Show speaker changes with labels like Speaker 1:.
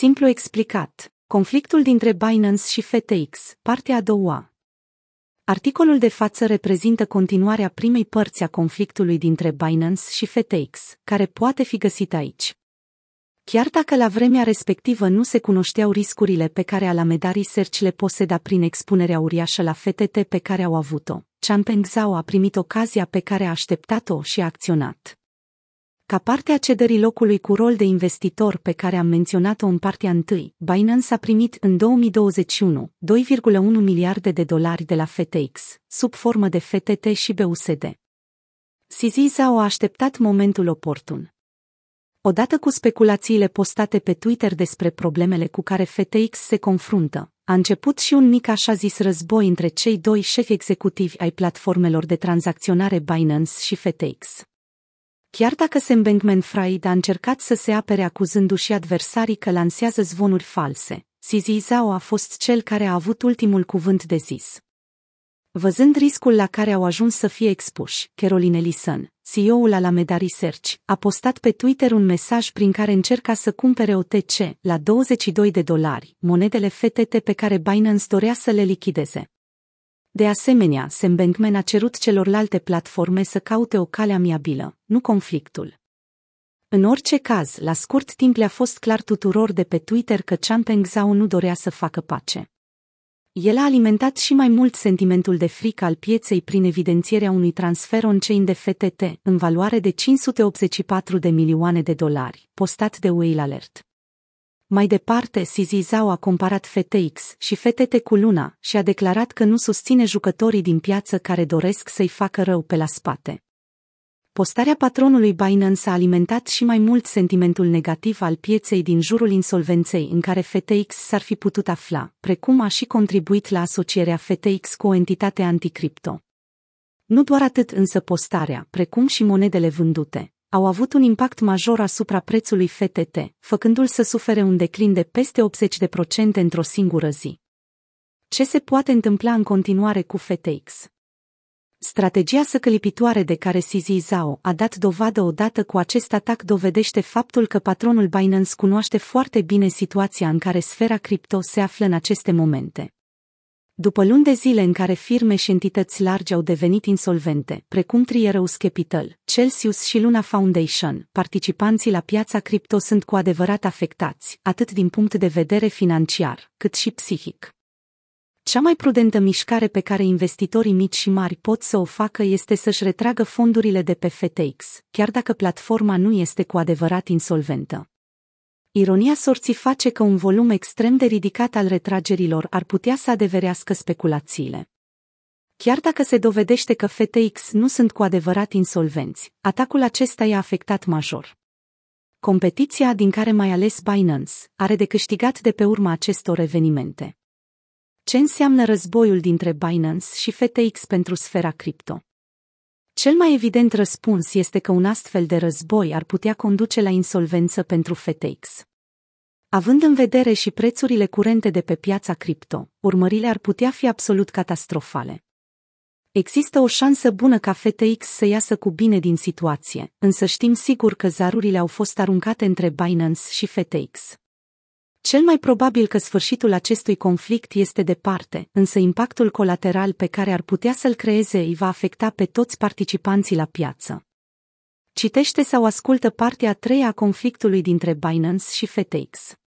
Speaker 1: Simplu explicat, conflictul dintre Binance și FTX, partea a doua. Articolul de față reprezintă continuarea primei părți a conflictului dintre Binance și FTX, care poate fi găsit aici. Chiar dacă la vremea respectivă nu se cunoșteau riscurile pe care Alameda Research le poseda prin expunerea uriașă la FTT pe care au avut-o, Changpeng Zhao a primit ocazia pe care a așteptat-o și a acționat. Ca parte a cederii locului cu rol de investitor pe care am menționat-o în partea întâi, Binance a primit în 2021 2,1 miliarde de dolari de la FTX, sub formă de FTT și BUSD. CZ Zhao a așteptat momentul oportun. Odată cu speculațiile postate pe Twitter despre problemele cu care FTX se confruntă, a început și un mic așa zis război între cei doi șefi executivi ai platformelor de tranzacționare Binance și FTX. Chiar dacă Sam Bankman-Fried a încercat să se apere acuzându-și adversarii că lansează zvonuri false, CZ Zhao a fost cel care a avut ultimul cuvânt de zis. Văzând riscul la care au ajuns să fie expuși, Caroline Ellison, CEO-ul Alameda Research, a postat pe Twitter un mesaj prin care încerca să cumpere OTC la 22 de dolari, monedele FTT pe care Binance dorea să le lichideze. De asemenea, Sam Bankman a cerut celorlalte platforme să caute o cale amiabilă, nu conflictul. În orice caz, la scurt timp le-a fost clar tuturor de pe Twitter că Changpeng Zhao nu dorea să facă pace. El a alimentat și mai mult sentimentul de frică al pieței prin evidențierea unui transfer on-chain de FTT în valoare de 584 de milioane de dolari, postat de Whale Alert. Mai departe, CZ Zhao a comparat FTX și FTT cu Luna și a declarat că nu susține jucătorii din piață care doresc să-i facă rău pe la spate. Postarea patronului Binance a alimentat și mai mult sentimentul negativ al pieței din jurul insolvenței în care FTX s-ar fi putut afla, precum a și contribuit la asocierea FTX cu o entitate anticripto. Nu doar atât însă postarea, precum și monedele vândute, au avut un impact major asupra prețului FTT, făcându-l să sufere un declin de peste 80% într-o singură zi. Ce se poate întâmpla în continuare cu FTX? Strategia săcălipitoare de care CZ Zhao a dat dovadă odată cu acest atac dovedește faptul că patronul Binance cunoaște foarte bine situația în care sfera cripto se află în aceste momente. După luni de zile în care firme și entități largi au devenit insolvente, precum Trierous Capital, Celsius și Luna Foundation, participanții la piața cripto sunt cu adevărat afectați, atât din punct de vedere financiar, cât și psihic. Cea mai prudentă mișcare pe care investitorii mici și mari pot să o facă este să-și retragă fondurile de pe FTX, chiar dacă platforma nu este cu adevărat insolventă. Ironia sorții face că un volum extrem de ridicat al retragerilor ar putea să adeverească speculațiile. Chiar dacă se dovedește că FTX nu sunt cu adevărat insolvenți, atacul acesta i-a afectat major. Competiția, din care mai ales Binance, are de câștigat de pe urma acestor evenimente. Ce înseamnă războiul dintre Binance și FTX pentru sfera cripto? Cel mai evident răspuns este că un astfel de război ar putea conduce la insolvență pentru FTX. Având în vedere și prețurile curente de pe piața cripto, urmările ar putea fi absolut catastrofale. Există o șansă bună ca FTX să iasă cu bine din situație, însă știm sigur că zarurile au fost aruncate între Binance și FTX. Cel mai probabil că sfârșitul acestui conflict este departe, însă impactul colateral pe care ar putea să-l creeze îi va afecta pe toți participanții la piață. Citește sau ascultă partea a treia a conflictului dintre Binance și FTX.